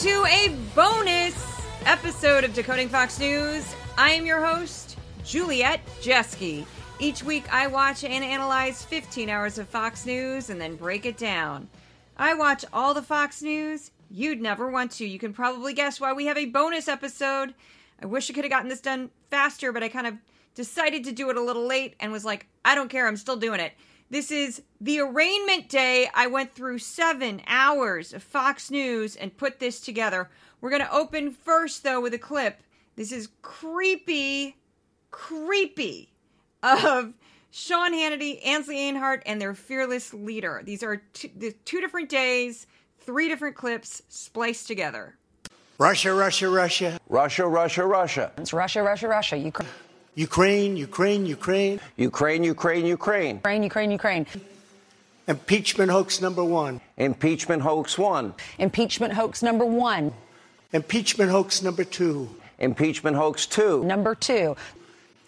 To a bonus episode of Decoding Fox News. I am your host, Juliette Jeske. Each week, I watch and analyze 15 hours of Fox News and then break it down. I watch all the Fox News. You'd never want to. You can probably guess why we have a bonus episode. I wish I could have gotten this done faster, but I kind of decided to do it a little late and was like, I don't care, I'm still doing it. This is the arraignment day. I went through seven hours of Fox News and put this together. We're going to open first, though, with a clip. This is creepy, creepy of Sean Hannity, Ainsley Earhardt, and their fearless leader. These are two, the two different days, three different clips spliced together. Russia, Russia, Russia. Russia, Russia, Russia. It's Russia, Russia, Russia. Ukraine, Ukraine, Ukraine, Ukraine. Ukraine, Ukraine, Ukraine. Ukraine, Ukraine, Ukraine. Impeachment hoax number one. Impeachment hoax one. Impeachment hoax number one. Impeachment hoax number two. Impeachment hoax two. Number two.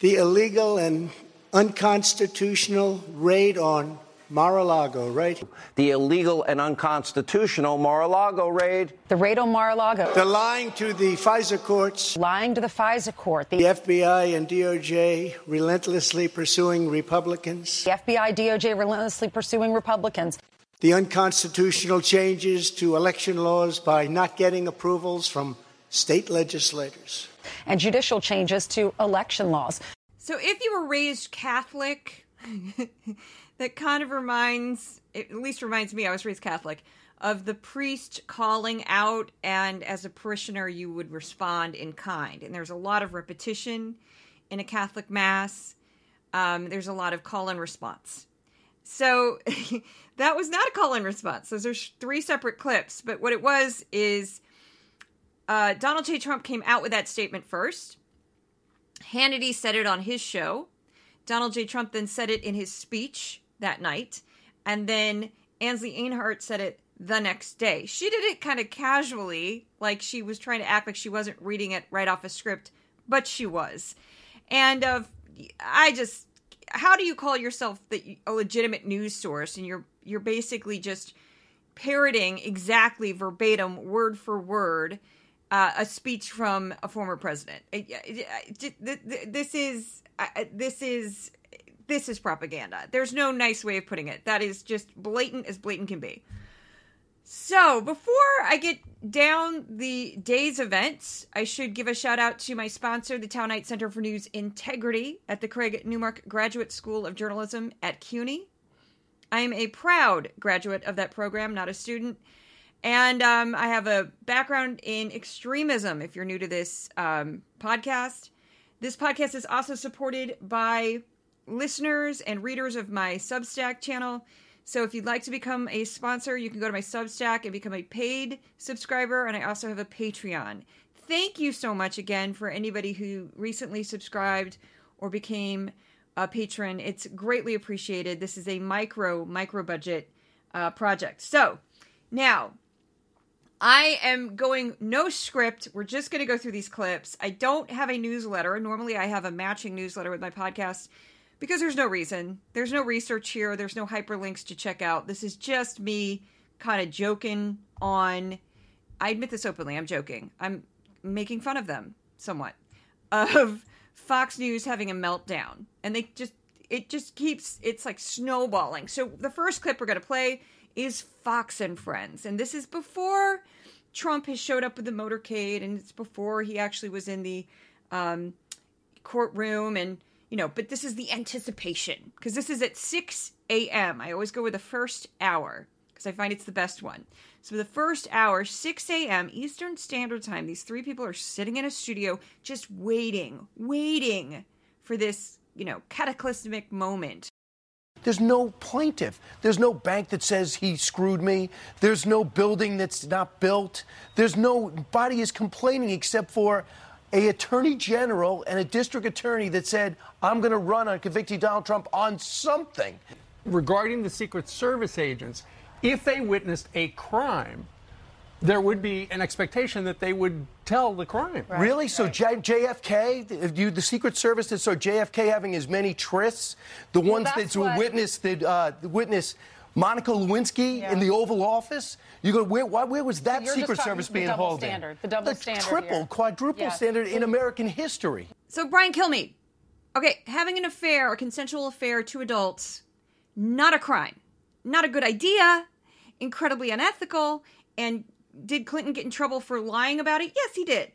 The illegal and unconstitutional raid on Mar-a-Lago, right? The illegal and unconstitutional Mar-a-Lago raid. The raid on Mar-a-Lago. The lying to the FISA courts. Lying to the FISA court. The The, FBI and DOJ relentlessly pursuing Republicans. the FBI, DOJ relentlessly pursuing Republicans. The unconstitutional changes to election laws by not getting approvals from state legislators. And judicial changes to election laws. So, if you were raised Catholic, that kind of reminds, at least reminds me, I was raised Catholic, of the priest calling out, and as a parishioner, you would respond in kind. And there's a lot of repetition in a Catholic Mass, um, there's a lot of call and response. So, that was not a call and response. Those are three separate clips. But what it was is uh, Donald J. Trump came out with that statement first. Hannity said it on his show. Donald J. Trump then said it in his speech that night. And then Ainsley Earhardt said it the next day. She did it kind of casually, like she was trying to act like she wasn't reading it right off a script, but she was. And uh, I just, how do you call yourself the, a legitimate news source? And you're you're basically just parroting exactly verbatim, word for word, uh, a speech from a former president. This is this is this is propaganda. There's no nice way of putting it. That is just blatant as blatant can be. So, before I get down the day's events, I should give a shout out to my sponsor, the Tow-Knight Center for News Integrity at the Craig Newmark Graduate School of Journalism at CUNY. I am a proud graduate of that program, not a student. And um, I have a background in extremism if you're new to this um, podcast. This podcast is also supported by listeners and readers of my Substack channel. So if you'd like to become a sponsor, you can go to my Substack and become a paid subscriber. And I also have a Patreon. Thank you so much again for anybody who recently subscribed or became a patron. It's greatly appreciated. This is a micro, micro budget uh, project. So now I am going no script. We're just going to go through these clips. I don't have a newsletter. Normally, I have a matching newsletter with my podcast because there's no reason. There's no research here. There's no hyperlinks to check out. This is just me kind of joking on. I admit this openly. I'm joking. I'm making fun of them somewhat of Fox News having a meltdown, and they just it just keeps it's like snowballing. So the first clip we're going to play is Fox and Friends, and this is before Trump has showed up with the motorcade, and it's before he actually was in the um, courtroom, and you know. But this is the anticipation because this is at six a.m. I always go with the first hour because I find it's the best one. So the first hour, 6 a.m. Eastern Standard Time, these three people are sitting in a studio just waiting, waiting for this, you know, cataclysmic moment. There's no plaintiff. There's no bank that says he screwed me. There's no building that's not built. There's nobody is complaining except for a attorney general and a district attorney that said, I'm going to run on convicting Donald Trump on something. regarding the Secret Service agents, if they witnessed a crime, there would be an expectation that they would tell the crime. really? So J- JFK, if you, the Secret Service that saw JFK having as many trysts, the ones that's that what- witnessed that uh, witness Monica Lewinsky Yeah. in the Oval Office. You go, where, why, where was that you're just Secret talking Service the being double hauled standard, in? the double standard triple, here. quadruple Yeah. standard in American history. So Brian Kilmeade, okay, having an affair, a consensual affair, two adults, not a crime, not a good idea, incredibly unethical. And did Clinton get in trouble for lying about it? Yes, he did.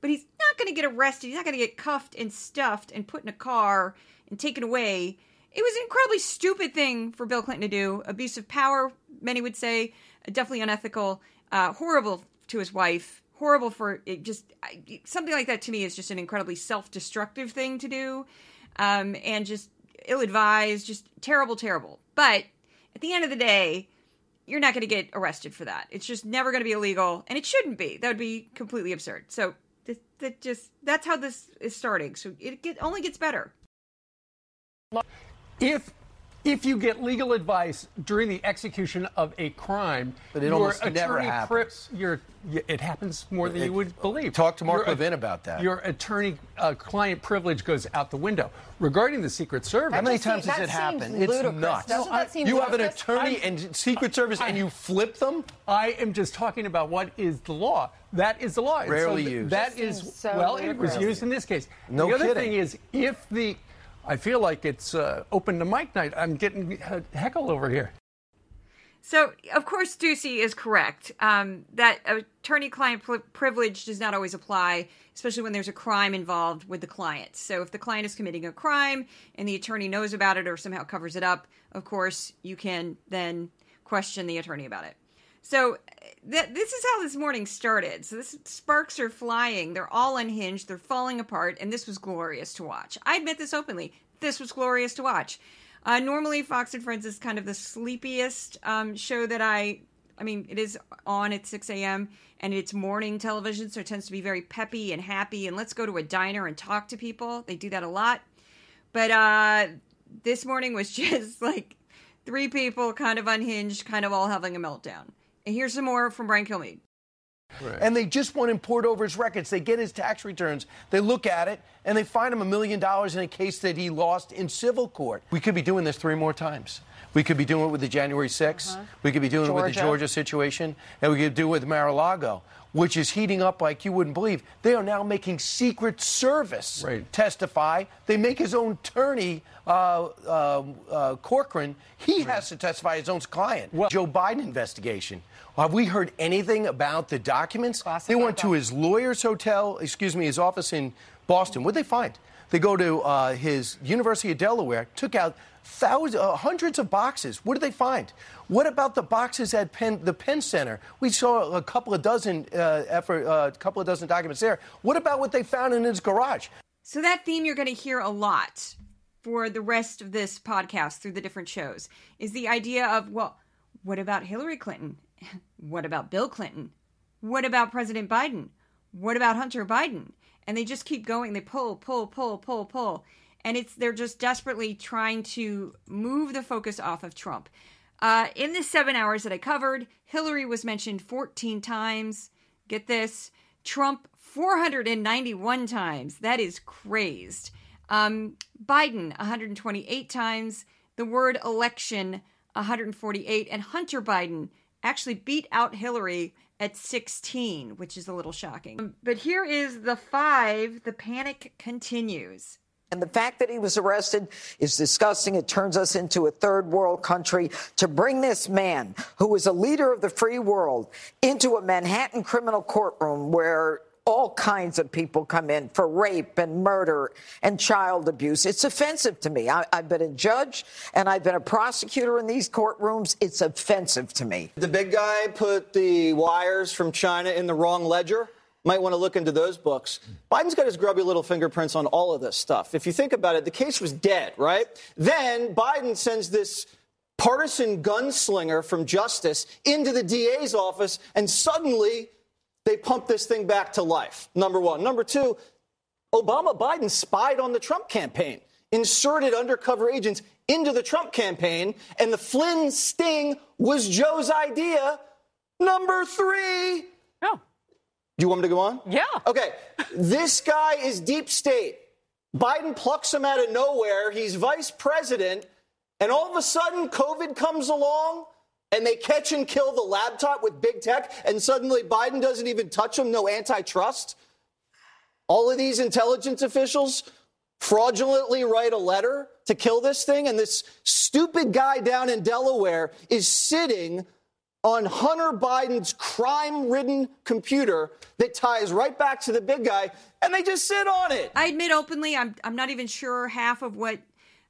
But he's not going to get arrested. He's not going to get cuffed and stuffed and put in a car and taken away. It was an incredibly stupid thing for Bill Clinton to do. Abuse of power, many would say, definitely unethical, uh, horrible to his wife, horrible for it. Just something like that to me is just an incredibly self-destructive thing to do, um, and just ill-advised, just terrible, terrible. But at the end of the day, you're not going to get arrested for that. It's just never going to be illegal, and it shouldn't be. That would be completely absurd. So that, just that's how this is starting. So it get, only gets better. If if you get legal advice during the execution of a crime, But it your almost never attorney happens. your, it happens more than It- you would believe. Talk to Mark Your- Levin about that. Your attorney-client uh, privilege goes out the window. Regarding the Secret Service, How many times seems- has it that seems happened? It's ludicrous. nuts. Doesn't that seem you have an ludicrous? attorney and Secret Service and you flip them? I am just talking about what is the law. That is the law. And Rarely th- used. That Just so well, it was used in this case. No the other kidding. thing is, if the, I feel like it's uh, open to mic night. I'm getting uh, heckled over here. So, of course, Doocy is correct. Um, that attorney-client privilege does not always apply, especially when there's a crime involved with the client. So, if the client is committing a crime and the attorney knows about it or somehow covers it up, of course, you can then question the attorney about it. So, th- this is how this morning started. So, this sparks are flying. They're all unhinged. They're falling apart, and this was glorious to watch. I admit this openly. This was glorious to watch. Uh, normally, Fox and Friends is kind of the sleepiest um, show that I. I mean, it is on at 6 a.m. and it's morning television, so it tends to be very peppy and happy. And let's go to a diner and talk to people. They do that a lot. But uh, this morning was just like three people kind of unhinged, kind of all having a meltdown. And here's some more from Brian Kilmeade. And they just want to port over his records. They get his tax returns, they look at it, and they find him a million dollars in a case that he lost in civil court. We could be doing this three more times. We could be doing it with the January 6th. We could be doing it with the Georgia. Georgia situation. And we could do it with Mar-a-Lago, which is heating up like you wouldn't believe. They are now making Secret Service Right. testify. They make his own attorney, uh, uh, uh, Corcoran, he has to testify his own client. Joe Biden investigation. Have we heard anything about the documents? Classified they went to his lawyer's hotel, excuse me, his office in Boston. What did they find? They go to uh, his University of Delaware, took out thousands, uh, hundreds of boxes. What did they find? What about the boxes at Penn, the Penn Center? We saw a couple of dozen uh, effort, uh, couple of dozen documents there. What about what they found in his garage? So that theme you're going to hear a lot for the rest of this podcast through the different shows is the idea of well, what about Hillary Clinton? What about Bill Clinton? What about President Biden? What about Hunter Biden? And they just keep going. They pull, pull, pull, pull, pull, and it's they're just desperately trying to move the focus off of Trump. Uh, in the seven hours that I covered, Hillary was mentioned 14 times. Get this, Trump 491 times. That is crazed. Um, Biden 128 times. The word election 148, and Hunter Biden actually beat out Hillary at 16, which is a little shocking. Um, but here is the five. The panic continues. And the fact that he was arrested is disgusting. It turns us into a third world country to bring this man, who is a leader of the free world, into a Manhattan criminal courtroom where all kinds of people come in for rape and murder and child abuse. It's offensive to me. I, I've been a judge and I've been a prosecutor in these courtrooms. It's offensive to me. The big guy put the wires from China in the wrong ledger. Might want to look into those books. Biden's got his grubby little fingerprints on all of this stuff. If you think about it, the case was dead, right? Then Biden sends this partisan gunslinger from justice into the DA's office, and suddenly they pump this thing back to life. Number one. Number two, Obama Biden spied on the Trump campaign, inserted undercover agents into the Trump campaign, and the Flynn sting was Joe's idea. Number three. No. Do you want me to go on? Yeah. Okay. This guy is deep state. Biden plucks him out of nowhere. He's vice president. And all of a sudden, COVID comes along and they catch and kill the laptop with big tech, and suddenly Biden doesn't even touch them, no antitrust. All of these intelligence officials fraudulently write a letter to kill this thing, and this stupid guy down in Delaware is sitting on Hunter Biden's crime ridden computer that ties right back to the big guy, and they just sit on it. I admit openly, I'm, I'm not even sure half of what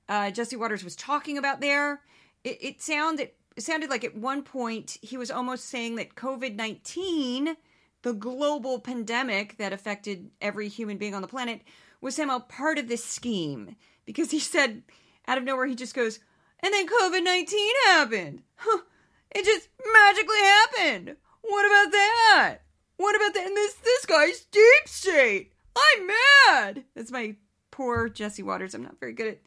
uh, Jesse Watters was talking about there. It, it sounded sounded like at one point he was almost saying that COVID nineteen, the global pandemic that affected every human being on the planet, was somehow part of this scheme because he said out of nowhere he just goes, and then COVID nineteen happened. Huh, it just magically happened. What about that? What about that? And this this guy's deep state. I'm mad. That's my poor Jesse Watters. I'm not very good at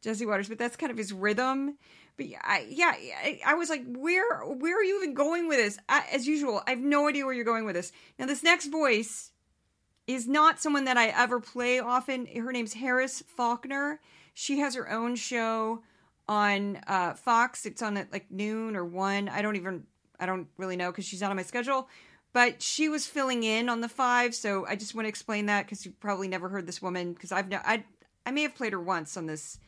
Jesse Watters, but that's kind of his rhythm. But yeah, I, yeah, I, I was like, where, where are you even going with this? I, as usual, I have no idea where you're going with this. Now, this next voice is not someone that I ever play often. Her name's Harris Faulkner. She has her own show on uh, Fox. It's on at like noon or one. I don't even, I don't really know because she's not on my schedule. But she was filling in on the five, so I just want to explain that because you probably never heard this woman because I've no, I, I may have played her once on this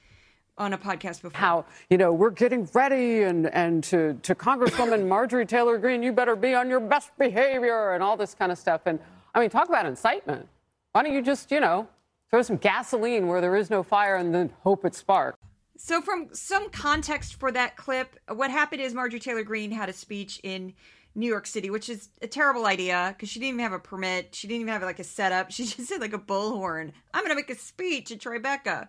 on a podcast before. How, you know, we're getting ready and, and to, to Congresswoman Marjorie Taylor Greene, you better be on your best behavior and all this kind of stuff. And I mean, talk about incitement. Why don't you just, you know, throw some gasoline where there is no fire and then hope it sparks? So, from some context for that clip, what happened is Marjorie Taylor Greene had a speech in New York City, which is a terrible idea because she didn't even have a permit. She didn't even have like a setup. She just had like a bullhorn. I'm going to make a speech at Tribeca.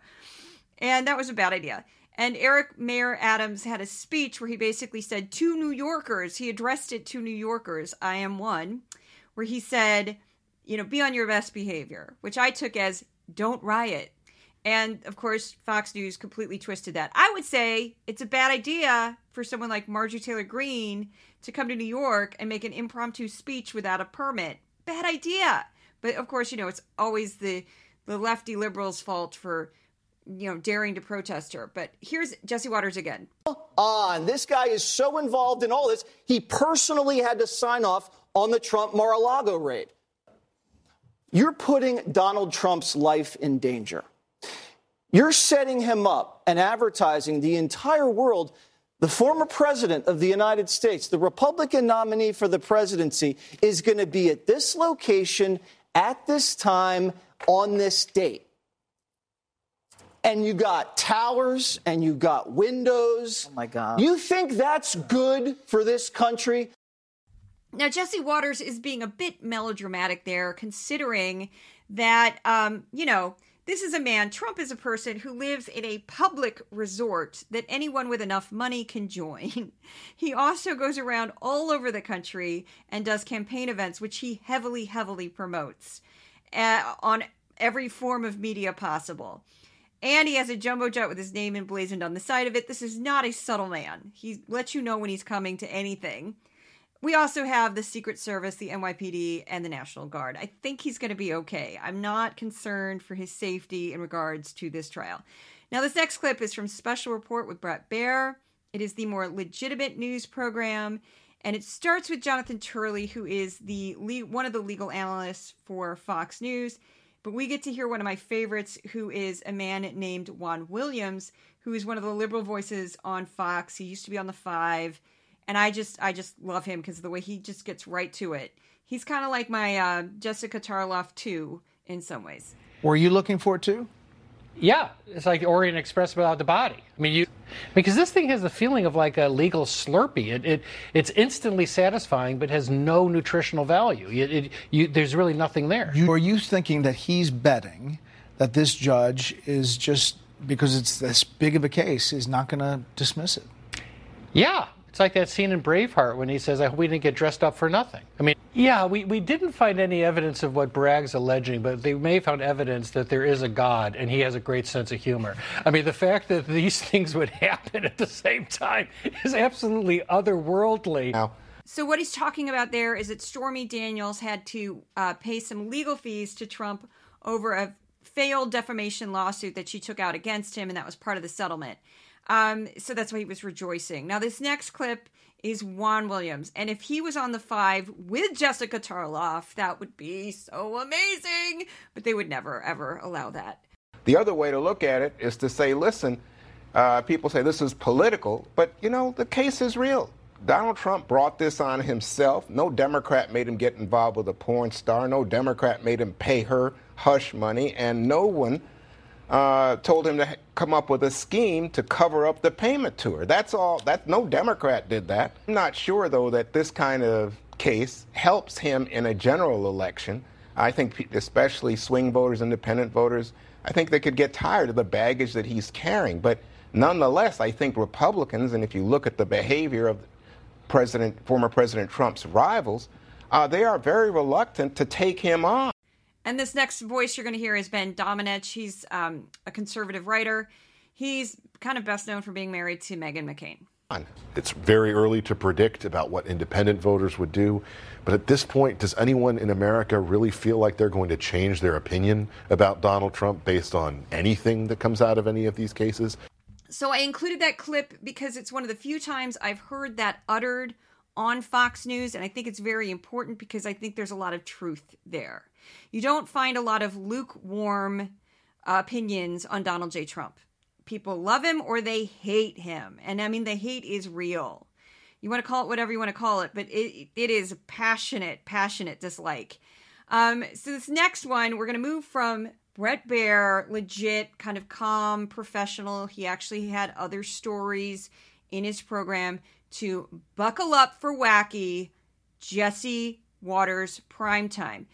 And that was a bad idea. And Eric Mayer Adams had a speech where he basically said to New Yorkers, he addressed it to New Yorkers, I am one, where he said, you know, be on your best behavior, which I took as don't riot. And of course, Fox News completely twisted that. I would say it's a bad idea for someone like Marjorie Taylor Greene to come to New York and make an impromptu speech without a permit. Bad idea. But of course, you know, it's always the the lefty liberals' fault for you know, daring to protest her. But here's Jesse Watters again. Ah, on. This guy is so involved in all this, he personally had to sign off on the Trump Mar a Lago raid. You're putting Donald Trump's life in danger. You're setting him up and advertising the entire world. The former president of the United States, the Republican nominee for the presidency, is going to be at this location at this time on this date and you got towers and you got windows. Oh my God. You think that's good for this country? Now, Jesse Watters is being a bit melodramatic there, considering that, um, you know, this is a man, Trump is a person who lives in a public resort that anyone with enough money can join. he also goes around all over the country and does campaign events, which he heavily, heavily promotes uh, on every form of media possible. And he has a jumbo jet with his name emblazoned on the side of it. This is not a subtle man. He lets you know when he's coming to anything. We also have the Secret Service, the NYPD, and the National Guard. I think he's going to be okay. I'm not concerned for his safety in regards to this trial. Now, this next clip is from Special Report with Bret Baier. It is the more legitimate news program, and it starts with Jonathan Turley, who is the one of the legal analysts for Fox News. But we get to hear one of my favorites, who is a man named Juan Williams, who is one of the liberal voices on Fox. He used to be on the Five, and I just I just love him because the way he just gets right to it. He's kind of like my uh, Jessica Tarloff too, in some ways. Were you looking for it too? Yeah, it's like the Orient Express without the body. I mean, you because this thing has the feeling of like a legal Slurpee. It, it it's instantly satisfying, but has no nutritional value. It, it, you, there's really nothing there. You, are you thinking that he's betting that this judge is just because it's this big of a case is not going to dismiss it? Yeah, it's like that scene in Braveheart when he says, I hope we didn't get dressed up for nothing. I mean, yeah, we, we didn't find any evidence of what Bragg's alleging, but they may have found evidence that there is a God and he has a great sense of humor. I mean, the fact that these things would happen at the same time is absolutely otherworldly. Now. So, what he's talking about there is that Stormy Daniels had to uh, pay some legal fees to Trump over a failed defamation lawsuit that she took out against him, and that was part of the settlement. Um, so that's why he was rejoicing. Now, this next clip is Juan Williams. And if he was on the five with Jessica Tarloff, that would be so amazing. But they would never, ever allow that. The other way to look at it is to say, listen, uh, people say this is political, but you know, the case is real. Donald Trump brought this on himself. No Democrat made him get involved with a porn star. No Democrat made him pay her hush money. And no one uh, told him to come up with a scheme to cover up the payment to her. That's all. That no Democrat did that. I'm not sure though that this kind of case helps him in a general election. I think especially swing voters, independent voters, I think they could get tired of the baggage that he's carrying. But nonetheless, I think Republicans, and if you look at the behavior of President, former President Trump's rivals, uh, they are very reluctant to take him on. And this next voice you're going to hear is Ben Domenech. He's um, a conservative writer. He's kind of best known for being married to Meghan McCain. It's very early to predict about what independent voters would do. But at this point, does anyone in America really feel like they're going to change their opinion about Donald Trump based on anything that comes out of any of these cases? So I included that clip because it's one of the few times I've heard that uttered on Fox News. And I think it's very important because I think there's a lot of truth there. You don't find a lot of lukewarm opinions on Donald J. Trump. People love him or they hate him. And I mean, the hate is real. You want to call it whatever you want to call it, but it, it is passionate, passionate dislike. Um, so, this next one, we're going to move from Bret Baier, legit, kind of calm, professional. He actually had other stories in his program to buckle up for wacky Jesse Watters primetime.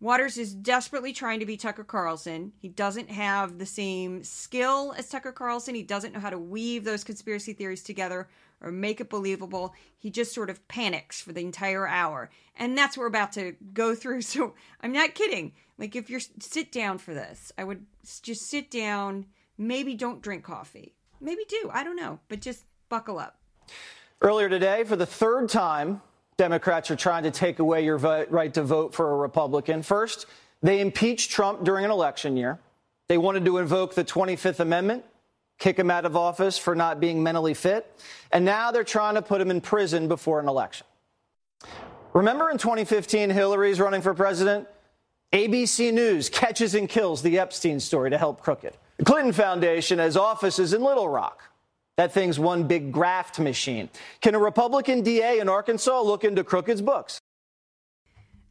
Watters is desperately trying to be Tucker Carlson. He doesn't have the same skill as Tucker Carlson. He doesn't know how to weave those conspiracy theories together or make it believable. He just sort of panics for the entire hour. And that's what we're about to go through. So I'm not kidding. Like, if you're sit down for this, I would just sit down. Maybe don't drink coffee. Maybe do. I don't know. But just buckle up. Earlier today, for the third time, Democrats are trying to take away your vote, right to vote for a Republican. First, they impeached Trump during an election year. They wanted to invoke the 25th Amendment, kick him out of office for not being mentally fit. And now they're trying to put him in prison before an election. Remember in 2015, Hillary's running for president? ABC News catches and kills the Epstein story to help Crooked. The Clinton Foundation has offices in Little Rock. That thing's one big graft machine. Can a Republican DA in Arkansas look into Crooked's books?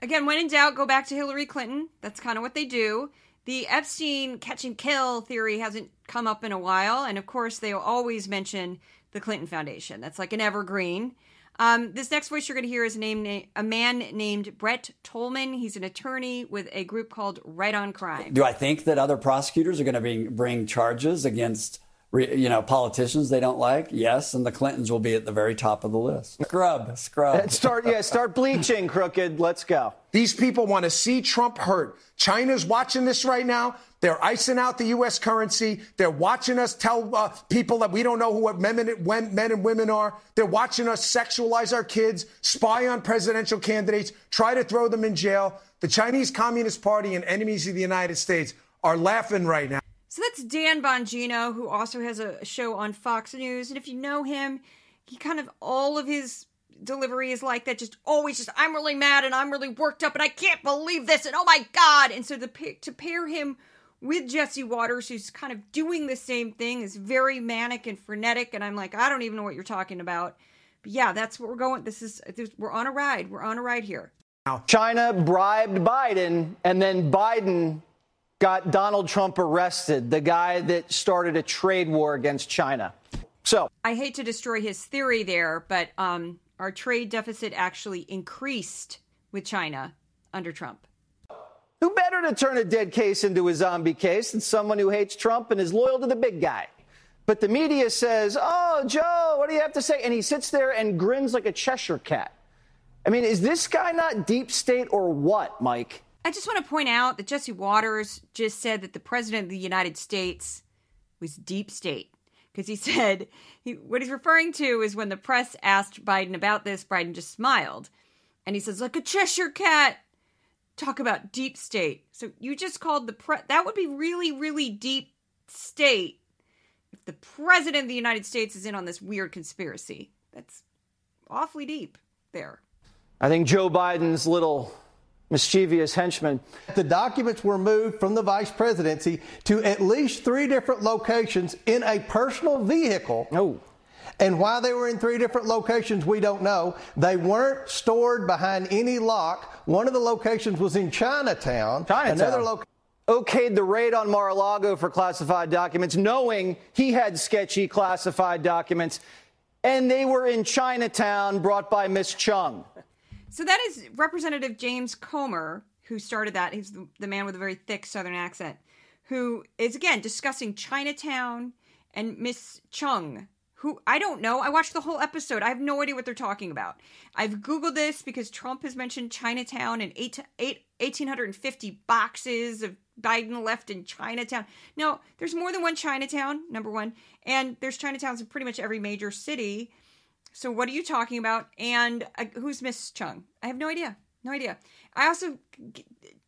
Again, when in doubt, go back to Hillary Clinton. That's kind of what they do. The Epstein catch and kill theory hasn't come up in a while. And of course, they always mention the Clinton Foundation. That's like an evergreen. Um, this next voice you're going to hear is named a man named Brett Tolman. He's an attorney with a group called Right on Crime. Do I think that other prosecutors are going to bring, bring charges against you know, politicians they don't like, yes, and the Clintons will be at the very top of the list. Scrub, scrub. Start, yeah, start bleaching, crooked. Let's go. These people want to see Trump hurt. China's watching this right now. They're icing out the U.S. currency. They're watching us tell uh, people that we don't know who what men, when, men and women are. They're watching us sexualize our kids, spy on presidential candidates, try to throw them in jail. The Chinese Communist Party and enemies of the United States are laughing right now. So that's Dan Bongino, who also has a show on Fox News. And if you know him, he kind of all of his delivery is like that. Just always just I'm really mad and I'm really worked up and I can't believe this and oh my god. And so the to pair him with Jesse Watters, who's kind of doing the same thing, is very manic and frenetic. And I'm like, I don't even know what you're talking about. But yeah, that's what we're going. This is this, we're on a ride. We're on a ride here. China bribed Biden, and then Biden got Donald Trump arrested, the guy that started a trade war against China. So I hate to destroy his theory there, but um, our trade deficit actually increased with China under Trump. Who better to turn a dead case into a zombie case than someone who hates Trump and is loyal to the big guy? But the media says, Oh, Joe, what do you have to say? And he sits there and grins like a Cheshire cat. I mean, is this guy not deep state or what, Mike? I just want to point out that Jesse Watters just said that the president of the United States was deep state because he said he, what he's referring to is when the press asked Biden about this, Biden just smiled. And he says, like a Cheshire cat. Talk about deep state. So you just called the press. That would be really, really deep state. If the president of the United States is in on this weird conspiracy. That's awfully deep there. I think Joe Biden's little mischievous henchman. The documents were moved from the vice presidency to at least three different locations in a personal vehicle. Oh. And why they were in three different locations, we don't know. They weren't stored behind any lock. One of the locations was in Chinatown. Chinatown. Another location okayed the raid on Mar-a-Lago for classified documents, knowing he had sketchy classified documents, and they were in Chinatown brought by Miss Chung. So that is Representative James Comer who started that. He's the, man with a very thick Southern accent, who is again discussing Chinatown and Miss Chung, who I don't know. I watched the whole episode. I have no idea what they're talking about. I've Googled this because Trump has mentioned Chinatown and eight, eight, 1,850 boxes of Biden left in Chinatown. Now, there's more than one Chinatown, number one, and there's Chinatowns in pretty much every major city. So, what are you talking about? And uh, who's Miss Chung? I have no idea. No idea. I also g-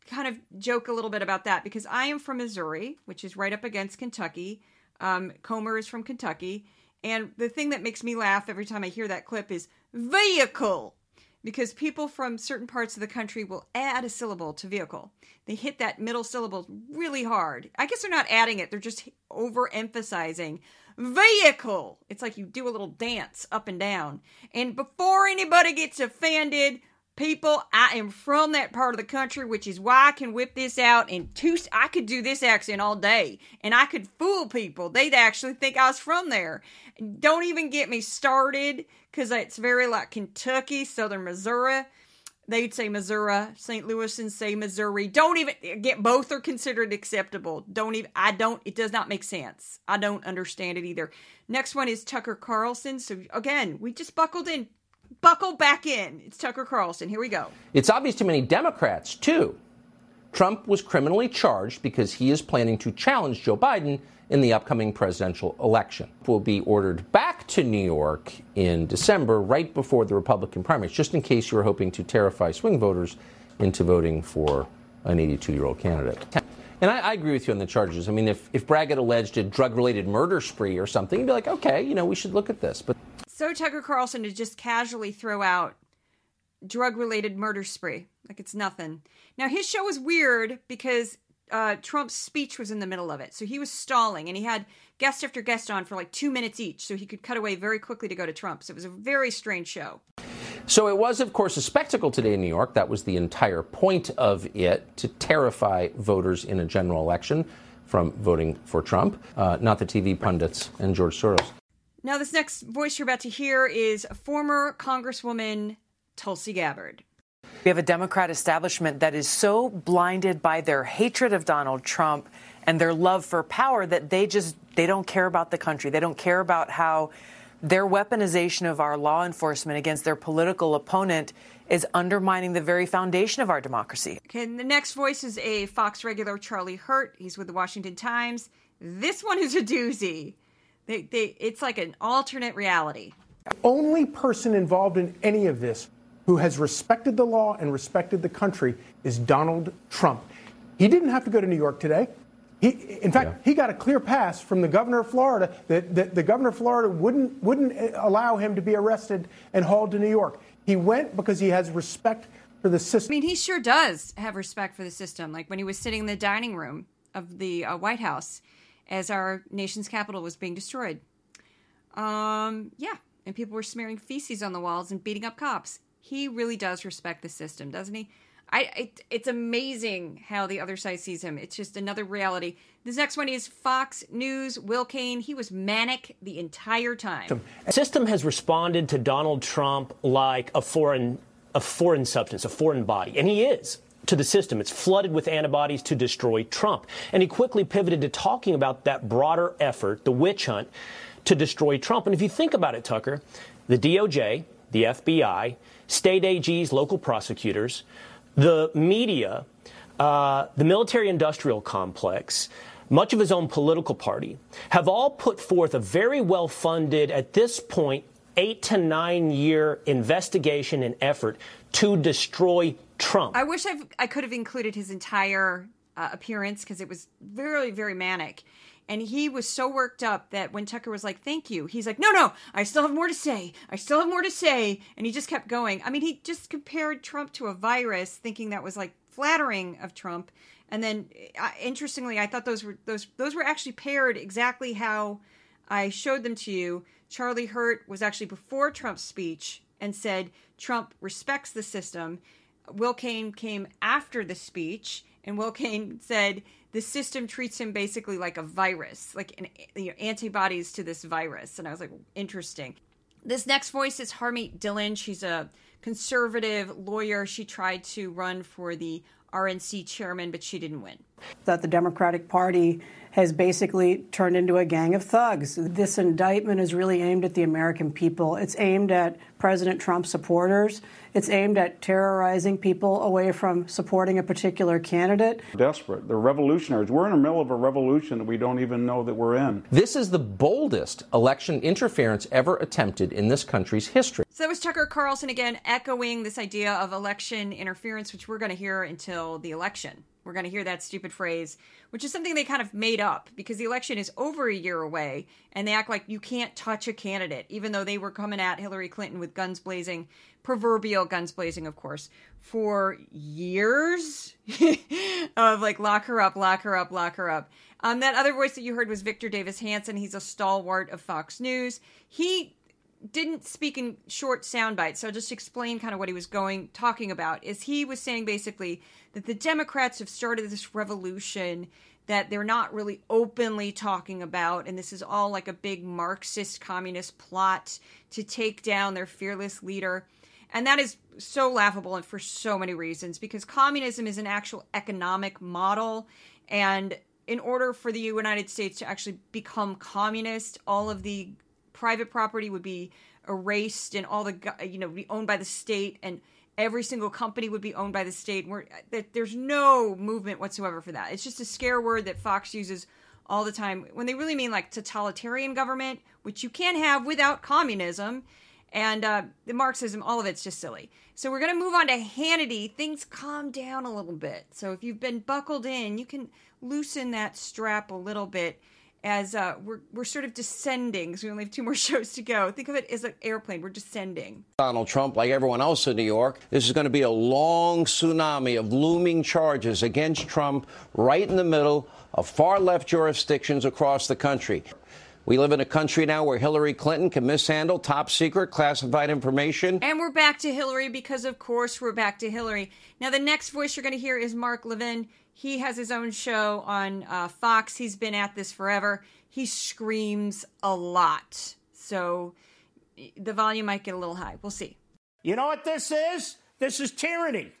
kind of joke a little bit about that because I am from Missouri, which is right up against Kentucky. Um, Comer is from Kentucky. And the thing that makes me laugh every time I hear that clip is vehicle because people from certain parts of the country will add a syllable to vehicle. They hit that middle syllable really hard. I guess they're not adding it, they're just overemphasizing vehicle. It's like you do a little dance up and down. And before anybody gets offended, people, I am from that part of the country, which is why I can whip this out in two. I could do this accent all day, and I could fool people. They'd actually think I was from there. Don't even get me started because it's very like Kentucky, Southern Missouri. They'd say Missouri, St. Louis, and say Missouri. Don't even get both are considered acceptable. Don't even, I don't, it does not make sense. I don't understand it either. Next one is Tucker Carlson. So again, we just buckled in. Buckle back in. It's Tucker Carlson. Here we go. It's obvious to many Democrats, too. Trump was criminally charged because he is planning to challenge Joe Biden in the upcoming presidential election. Will be ordered back to New York in December, right before the Republican primaries, just in case you were hoping to terrify swing voters into voting for an 82 year old candidate. And I, I, agree with you on the charges. I mean, if, if Bragg had alleged a drug related murder spree or something, you'd be like, okay, you know, we should look at this. But so Tucker Carlson to just casually throw out drug related murder spree like it's nothing. Now his show was weird because uh, Trump's speech was in the middle of it, so he was stalling, and he had guest after guest on for like two minutes each, so he could cut away very quickly to go to Trump. So it was a very strange show. So it was, of course, a spectacle today in New York. That was the entire point of it to terrify voters in a general election from voting for Trump, uh, not the TV pundits and George Soros. Now, this next voice you're about to hear is former Congresswoman Tulsi Gabbard. We have a Democrat establishment that is so blinded by their hatred of Donald Trump and their love for power that they just they don't care about the country. They don't care about how their weaponization of our law enforcement against their political opponent is undermining the very foundation of our democracy. Okay, the next voice is a Fox regular, Charlie Hurt. He's with the Washington Times. This one is a doozy. They, they, it's like an alternate reality. Only person involved in any of this who has respected the law and respected the country is Donald Trump. He didn't have to go to New York today. He, in fact, yeah. he got a clear pass from the governor of Florida that, that the governor of Florida wouldn't wouldn't allow him to be arrested and hauled to New York. He went because he has respect for the system. I mean, he sure does have respect for the system. Like when he was sitting in the dining room of the uh, White House, as our nation's capital was being destroyed. Um, yeah, and people were smearing feces on the walls and beating up cops. He really does respect the system, doesn't he? I it, it's amazing how the other side sees him. It's just another reality. This next one is Fox News. Will Cain. He was manic the entire time. System has responded to Donald Trump like a foreign a foreign substance, a foreign body, and he is to the system. It's flooded with antibodies to destroy Trump. And he quickly pivoted to talking about that broader effort, the witch hunt, to destroy Trump. And if you think about it, Tucker, the DOJ, the FBI, state AGs, local prosecutors, the media, uh, the military industrial complex, much of his own political party, have all put forth a very well funded, at this point, eight to nine year investigation and effort to destroy Trump. I wish I've, i could have included his entire uh, appearance because it was very, very manic. And he was so worked up that when Tucker was like, thank you, he's like, no, no, I still have more to say. I still have more to say. And he just kept going. I mean, he just compared Trump to a virus, thinking that was like flattering of Trump. And then, uh, interestingly, I thought those were those those were actually paired exactly how I showed them to you. Charlie Hurt was actually before Trump's speech and said Trump respects the system. Will Cain came after the speech, and Will Cain said the system treats him basically like a virus, like an, you know, antibodies to this virus. And I was like, interesting. This next voice is Harmeet Dillon. She's a conservative lawyer. She tried to run for the RNC chairman, but she didn't win. That the Democratic Party has basically turned into a gang of thugs. This indictment is really aimed at the American people. It's aimed at President Trump supporters. It's aimed at terrorizing people away from supporting a particular candidate. Desperate. They're revolutionaries. We're in the middle of a revolution that we don't even know that we're in. This is the boldest election interference ever attempted in this country's history. So that was Tucker Carlson again echoing this idea of election interference, which we're going to hear until the election. We're going to hear that stupid phrase, which is something they kind of made up because the election is over a year away and they act like you can't touch a candidate, even though they were coming at Hillary Clinton with guns blazing, proverbial guns blazing, of course, for years of like lock her up, lock her up, lock her up. Um, that other voice that you heard was Victor Davis Hanson. He's a stalwart of Fox News. He didn't speak in short sound bites, so I'll just explain kind of what he was going talking about. Is he was saying basically that the Democrats have started this revolution that they're not really openly talking about, and this is all like a big Marxist communist plot to take down their fearless leader. And that is so laughable and for so many reasons because communism is an actual economic model. And in order for the United States to actually become communist, all of the private property would be erased and all the you know be owned by the state and every single company would be owned by the state. We're, there's no movement whatsoever for that. It's just a scare word that fox uses all the time when they really mean like totalitarian government which you can't have without communism and uh, the marxism all of it's just silly. So we're going to move on to hannity. Things calm down a little bit. So if you've been buckled in you can loosen that strap a little bit as uh, we're, we're sort of descending because we only have two more shows to go. Think of it as an airplane. We're descending. Donald Trump, like everyone else in New York, this is going to be a long tsunami of looming charges against Trump right in the middle of far left jurisdictions across the country. We live in a country now where Hillary Clinton can mishandle top secret classified information. And we're back to Hillary because, of course, we're back to Hillary. Now, the next voice you're going to hear is Mark Levin. He has his own show on uh, Fox. He's been at this forever. He screams a lot. So the volume might get a little high. We'll see. You know what this is? This is tyranny.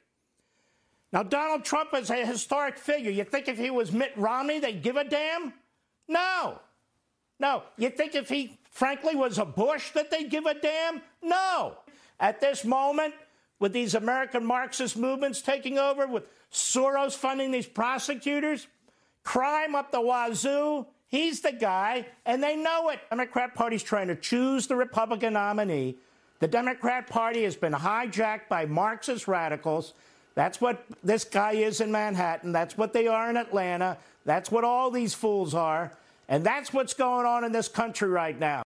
Now, Donald Trump is a historic figure. You think if he was Mitt Romney, they'd give a damn? No. No. You think if he, frankly, was a Bush, that they'd give a damn? No. At this moment, with these American Marxist movements taking over, with Soros funding these prosecutors, crime up the wazoo. He's the guy, and they know it. Democrat Party's trying to choose the Republican nominee. The Democrat Party has been hijacked by Marxist radicals. That's what this guy is in Manhattan. That's what they are in Atlanta. That's what all these fools are. And that's what's going on in this country right now.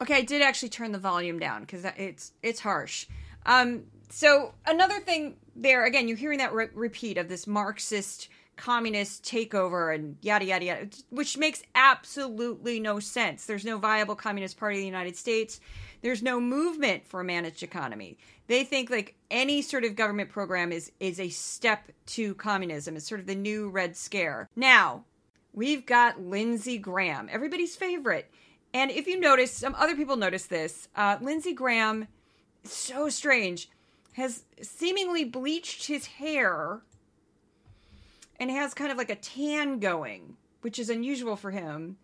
Okay, I did actually turn the volume down because it's it's harsh. Um, so another thing there again, you're hearing that re- repeat of this Marxist communist takeover and yada yada yada, which makes absolutely no sense. There's no viable communist party in the United States. There's no movement for a managed economy. They think like any sort of government program is is a step to communism. It's sort of the new red scare. Now, we've got Lindsey Graham, everybody's favorite. And if you notice, some other people notice this. Uh, Lindsey Graham, so strange has seemingly bleached his hair and has kind of like a tan going, which is unusual for him.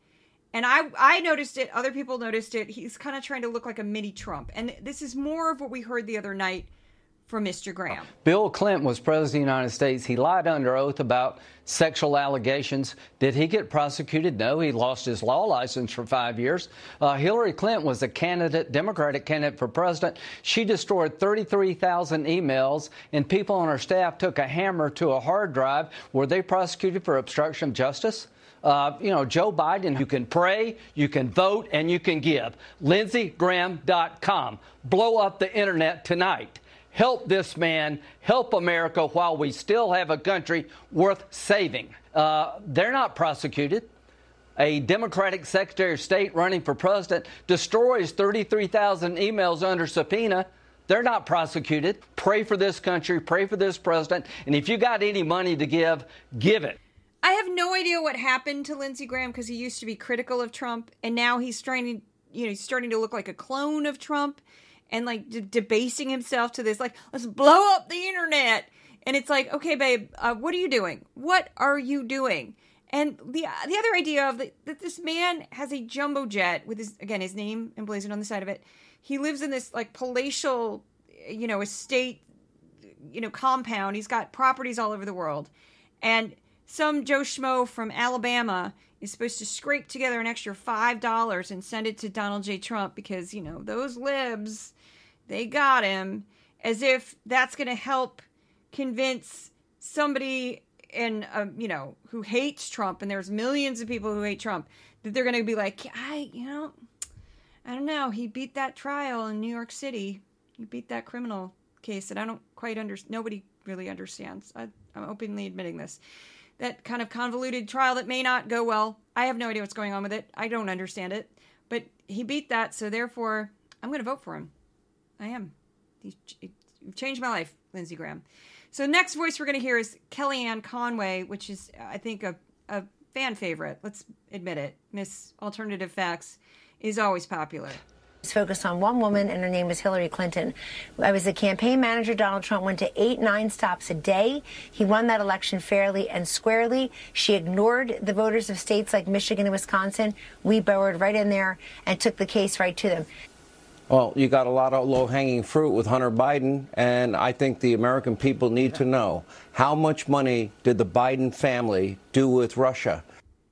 And I I noticed it, other people noticed it. He's kind of trying to look like a mini Trump. And this is more of what we heard the other night from Mr. Graham. Bill Clinton was president of the United States. He lied under oath about sexual allegations. Did he get prosecuted? No, he lost his law license for five years. Uh, Hillary Clinton was a candidate, Democratic candidate for president. She destroyed 33,000 emails, and people on her staff took a hammer to a hard drive. Were they prosecuted for obstruction of justice? Uh, you know, Joe Biden, you can pray, you can vote, and you can give. LindseyGraham.com. Blow up the internet tonight. Help this man, help America while we still have a country worth saving. Uh, they're not prosecuted. A Democratic Secretary of State running for president destroys 33,000 emails under subpoena. They're not prosecuted. Pray for this country, pray for this president, and if you got any money to give, give it. I have no idea what happened to Lindsey Graham because he used to be critical of Trump, and now he's starting, you know, he's starting to look like a clone of Trump, and like debasing himself to this, like, let's blow up the internet, and it's like, okay, babe, uh, what are you doing? What are you doing? And the the other idea of the, that this man has a jumbo jet with his again his name emblazoned on the side of it. He lives in this like palatial, you know, estate, you know, compound. He's got properties all over the world, and some Joe Schmo from Alabama is supposed to scrape together an extra five dollars and send it to Donald J. Trump because you know those libs, they got him, as if that's going to help convince somebody and um, you know who hates Trump, and there's millions of people who hate Trump, that they're going to be like, I, you know, I don't know. He beat that trial in New York City. He beat that criminal case that I don't quite understand. Nobody really understands. I, I'm openly admitting this. That kind of convoluted trial that may not go well. I have no idea what's going on with it. I don't understand it. But he beat that, so therefore, I'm going to vote for him. I am. He changed my life, Lindsey Graham. So next voice we're going to hear is Kellyanne Conway, which is, I think, a, a fan favorite. Let's admit it. Miss Alternative Facts is always popular. It's focused on one woman, and her name is Hillary Clinton. I was the campaign manager. Donald Trump went to eight, nine stops a day. He won that election fairly and squarely. She ignored the voters of states like Michigan and Wisconsin. We burrowed right in there and took the case right to them. Well, you got a lot of low hanging fruit with Hunter Biden, and I think the American people need to know how much money did the Biden family do with Russia?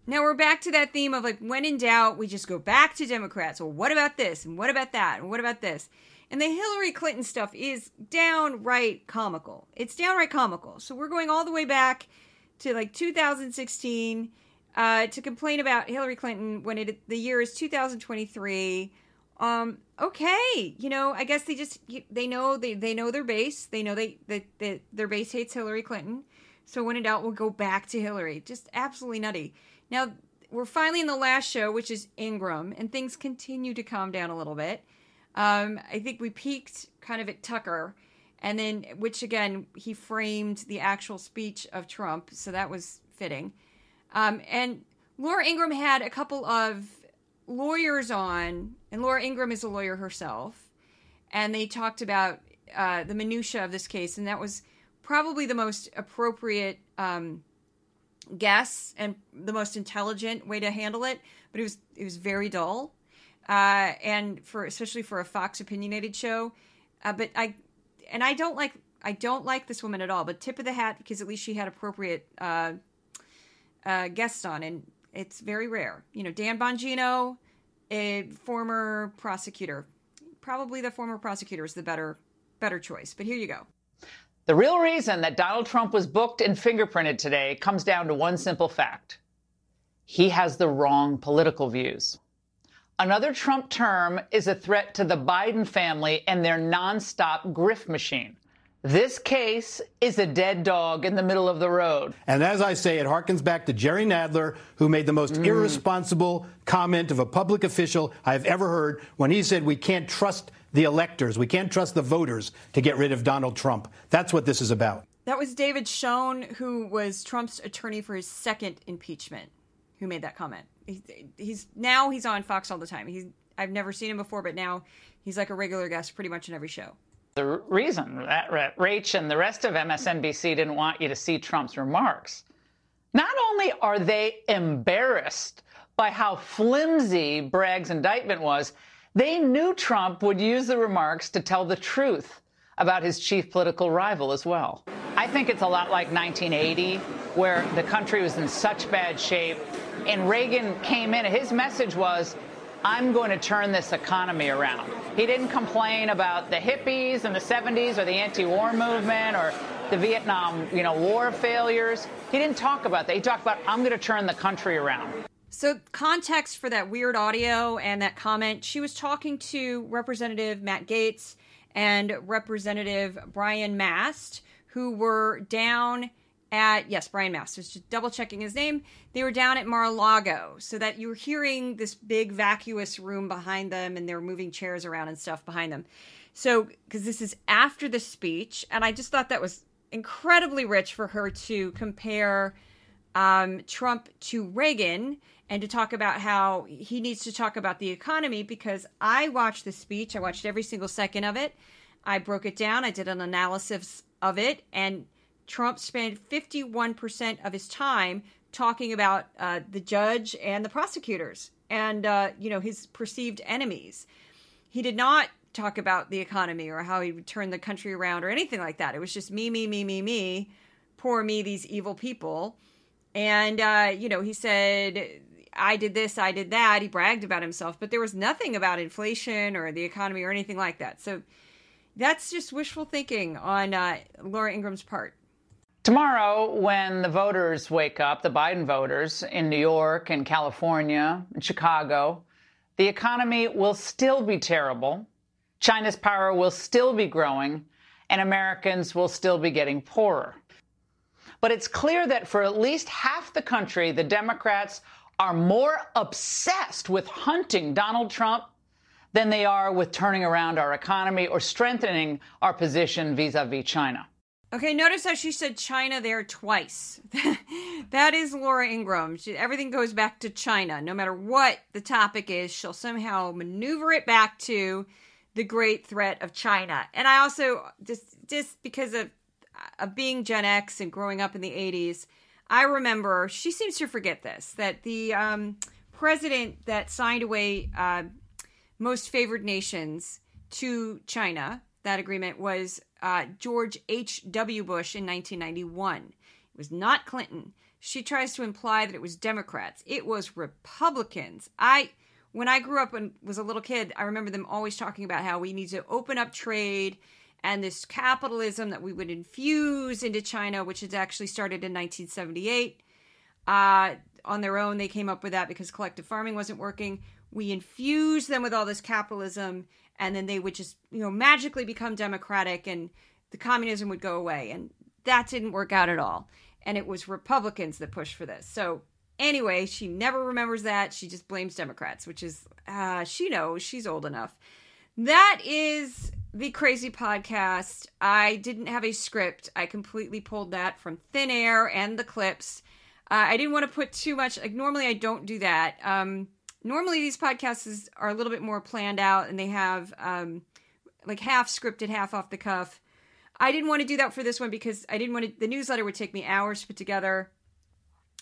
Now we're back to that theme of like, when in doubt, we just go back to Democrats. Well, what about this? And what about that? And what about this? And the Hillary Clinton stuff is downright comical. It's downright comical. So we're going all the way back to like 2016 uh, to complain about Hillary Clinton when it the year is 2023 um okay you know i guess they just they know they they know their base. They know they that they, their base hates hillary clinton. So when in doubt we'll go back to hillary. Just absolutely nutty. Now we're finally in the last show which is Ingraham and things continue to calm down a little bit. Um i think we peaked kind of at tucker and then which again he framed the actual speech of trump so that was fitting. Um and laura Ingraham had a couple of lawyers on, and Laura Ingraham is a lawyer herself, and they talked about uh, the minutia of this case, and that was probably the most appropriate um, guess and the most intelligent way to handle it. But it was it was very dull, uh, and for especially for a Fox opinionated show. Uh, but I and I don't like I don't like this woman at all. But tip of the hat because at least she had appropriate uh, uh, guests on, and it's very rare. You know, Dan Bongino, a former prosecutor. Probably the former prosecutor is the better better choice. But here you go. The real reason that Donald Trump was booked and fingerprinted today comes down to one simple fact. He has the wrong political views. Another Trump term is a threat to the Biden family and their nonstop grift machine. This case is a dead dog in the middle of the road. And as I say, it harkens back to Jerry Nadler, who made the most mm. irresponsible comment of a public official I've ever heard when he said we can't trust the electors, we can't trust the voters to get rid of Donald Trump. That's what this is about. That was David Schoen, who was Trump's attorney for his second impeachment, who made that comment. He, he's now he's on Fox all the time. He's I've never seen him before, but now he's like a regular guest pretty much in every show. The reason that Rach and the rest of MSNBC didn't want you to see Trump's remarks, not only are they embarrassed by how flimsy Bragg's indictment was, they knew Trump would use the remarks to tell the truth about his chief political rival as well. I think it's a lot like 1980, where the country was in such bad shape, and Reagan came in, and his message was, I'm going to turn this economy around. He didn't complain about the hippies in the 70s or the anti-war movement or the Vietnam, you know, war failures. He didn't talk about that. He talked about I'm going to turn the country around. So, context for that weird audio and that comment, she was talking to Representative Matt Gaetz and Representative Brian Mast, who were down at, yes, Brian masters just double checking his name. They were down at Mar a Lago, so that you were hearing this big vacuous room behind them and they were moving chairs around and stuff behind them. So, because this is after the speech, and I just thought that was incredibly rich for her to compare um, Trump to Reagan and to talk about how he needs to talk about the economy because I watched the speech. I watched every single second of it. I broke it down. I did an analysis of it. And Trump spent 51% of his time talking about uh, the judge and the prosecutors and, uh, you know, his perceived enemies. He did not talk about the economy or how he would turn the country around or anything like that. It was just me, me, me, me, me. Poor me, these evil people. And, uh, you know, he said, I did this, I did that. He bragged about himself, but there was nothing about inflation or the economy or anything like that. So that's just wishful thinking on uh, Laura Ingraham's part. Tomorrow, when the voters wake up, the Biden voters in New York and California and Chicago, the economy will still be terrible. China's power will still be growing, and Americans will still be getting poorer. But it's clear that for at least half the country, the Democrats are more obsessed with hunting Donald Trump than they are with turning around our economy or strengthening our position vis a vis China. Okay, notice how she said China there twice. that is Laura Ingraham. She, everything goes back to China. No matter what the topic is, she'll somehow maneuver it back to the great threat of China. And I also just just because of of being Gen X and growing up in the 80s, I remember she seems to forget this that the um, president that signed away uh, most favored nations to China, that agreement was uh, George H.W. Bush in 1991. It was not Clinton. She tries to imply that it was Democrats. It was Republicans. I when I grew up and was a little kid, I remember them always talking about how we need to open up trade and this capitalism that we would infuse into China, which had actually started in 1978. Uh, on their own, they came up with that because collective farming wasn't working. We infused them with all this capitalism, and then they would just, you know, magically become democratic, and the communism would go away. And that didn't work out at all. And it was Republicans that pushed for this. So anyway, she never remembers that. She just blames Democrats, which is, uh, she knows she's old enough. That is the crazy podcast. I didn't have a script. I completely pulled that from thin air and the clips. Uh, I didn't want to put too much. Like normally, I don't do that. Um, normally, these podcasts are a little bit more planned out, and they have um, like half scripted, half off the cuff. I didn't want to do that for this one because I didn't want to. The newsletter would take me hours to put together,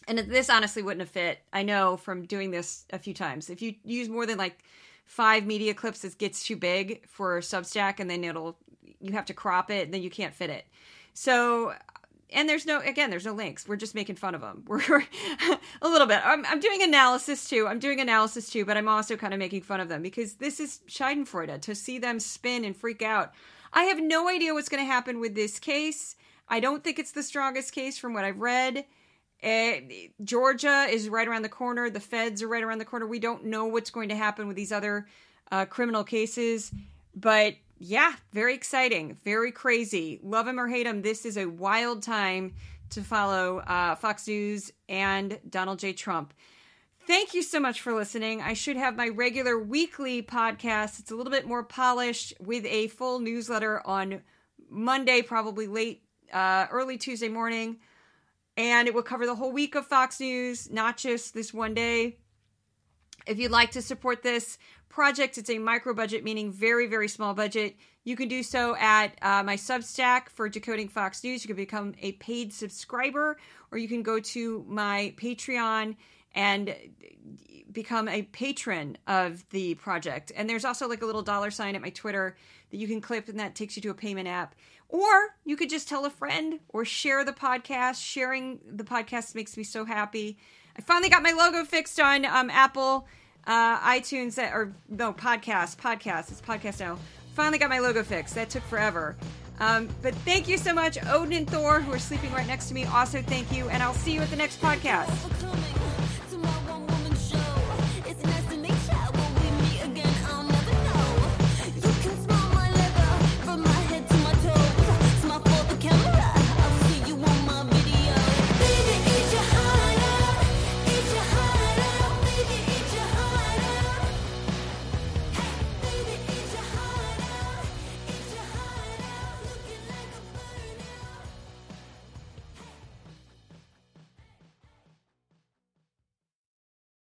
and this honestly wouldn't have fit. I know from doing this a few times. If you use more than like five media clips it gets too big for Substack and then it'll you have to crop it and then you can't fit it. So and there's no again there's no links we're just making fun of them we're a little bit I'm, I'm doing analysis too i'm doing analysis too but i'm also kind of making fun of them because this is schadenfreude to see them spin and freak out i have no idea what's going to happen with this case i don't think it's the strongest case from what i've read uh, Georgia is right around the corner. The feds are right around the corner. We don't know what's going to happen with these other uh, criminal cases. But yeah, very exciting, very crazy. Love him or hate him, this is a wild time to follow uh, Fox News and Donald J. Trump. Thank you so much for listening. I should have my regular weekly podcast. It's a little bit more polished with a full newsletter on Monday, probably late, uh, early Tuesday morning and it will cover the whole week of Fox News, not just this one day. If you'd like to support this project, it's a micro budget, meaning very, very small budget. You can do so at uh, my Substack for Decoding Fox News. You can become a paid subscriber, or you can go to my Patreon and become a patron of the project. And there's also like a little dollar sign at my Twitter that you can clip, and that takes you to a payment app. Or you could just tell a friend or share the podcast. Sharing the podcast makes me so happy. I finally got my logo fixed on um, Apple. Uh, iTunes uh, or no podcast, podcast. It's podcast now. Finally got my logo fixed. That took forever. Um, but thank you so much, Odin and Thor, who are sleeping right next to me. Also, thank you, and I'll see you at the next podcast.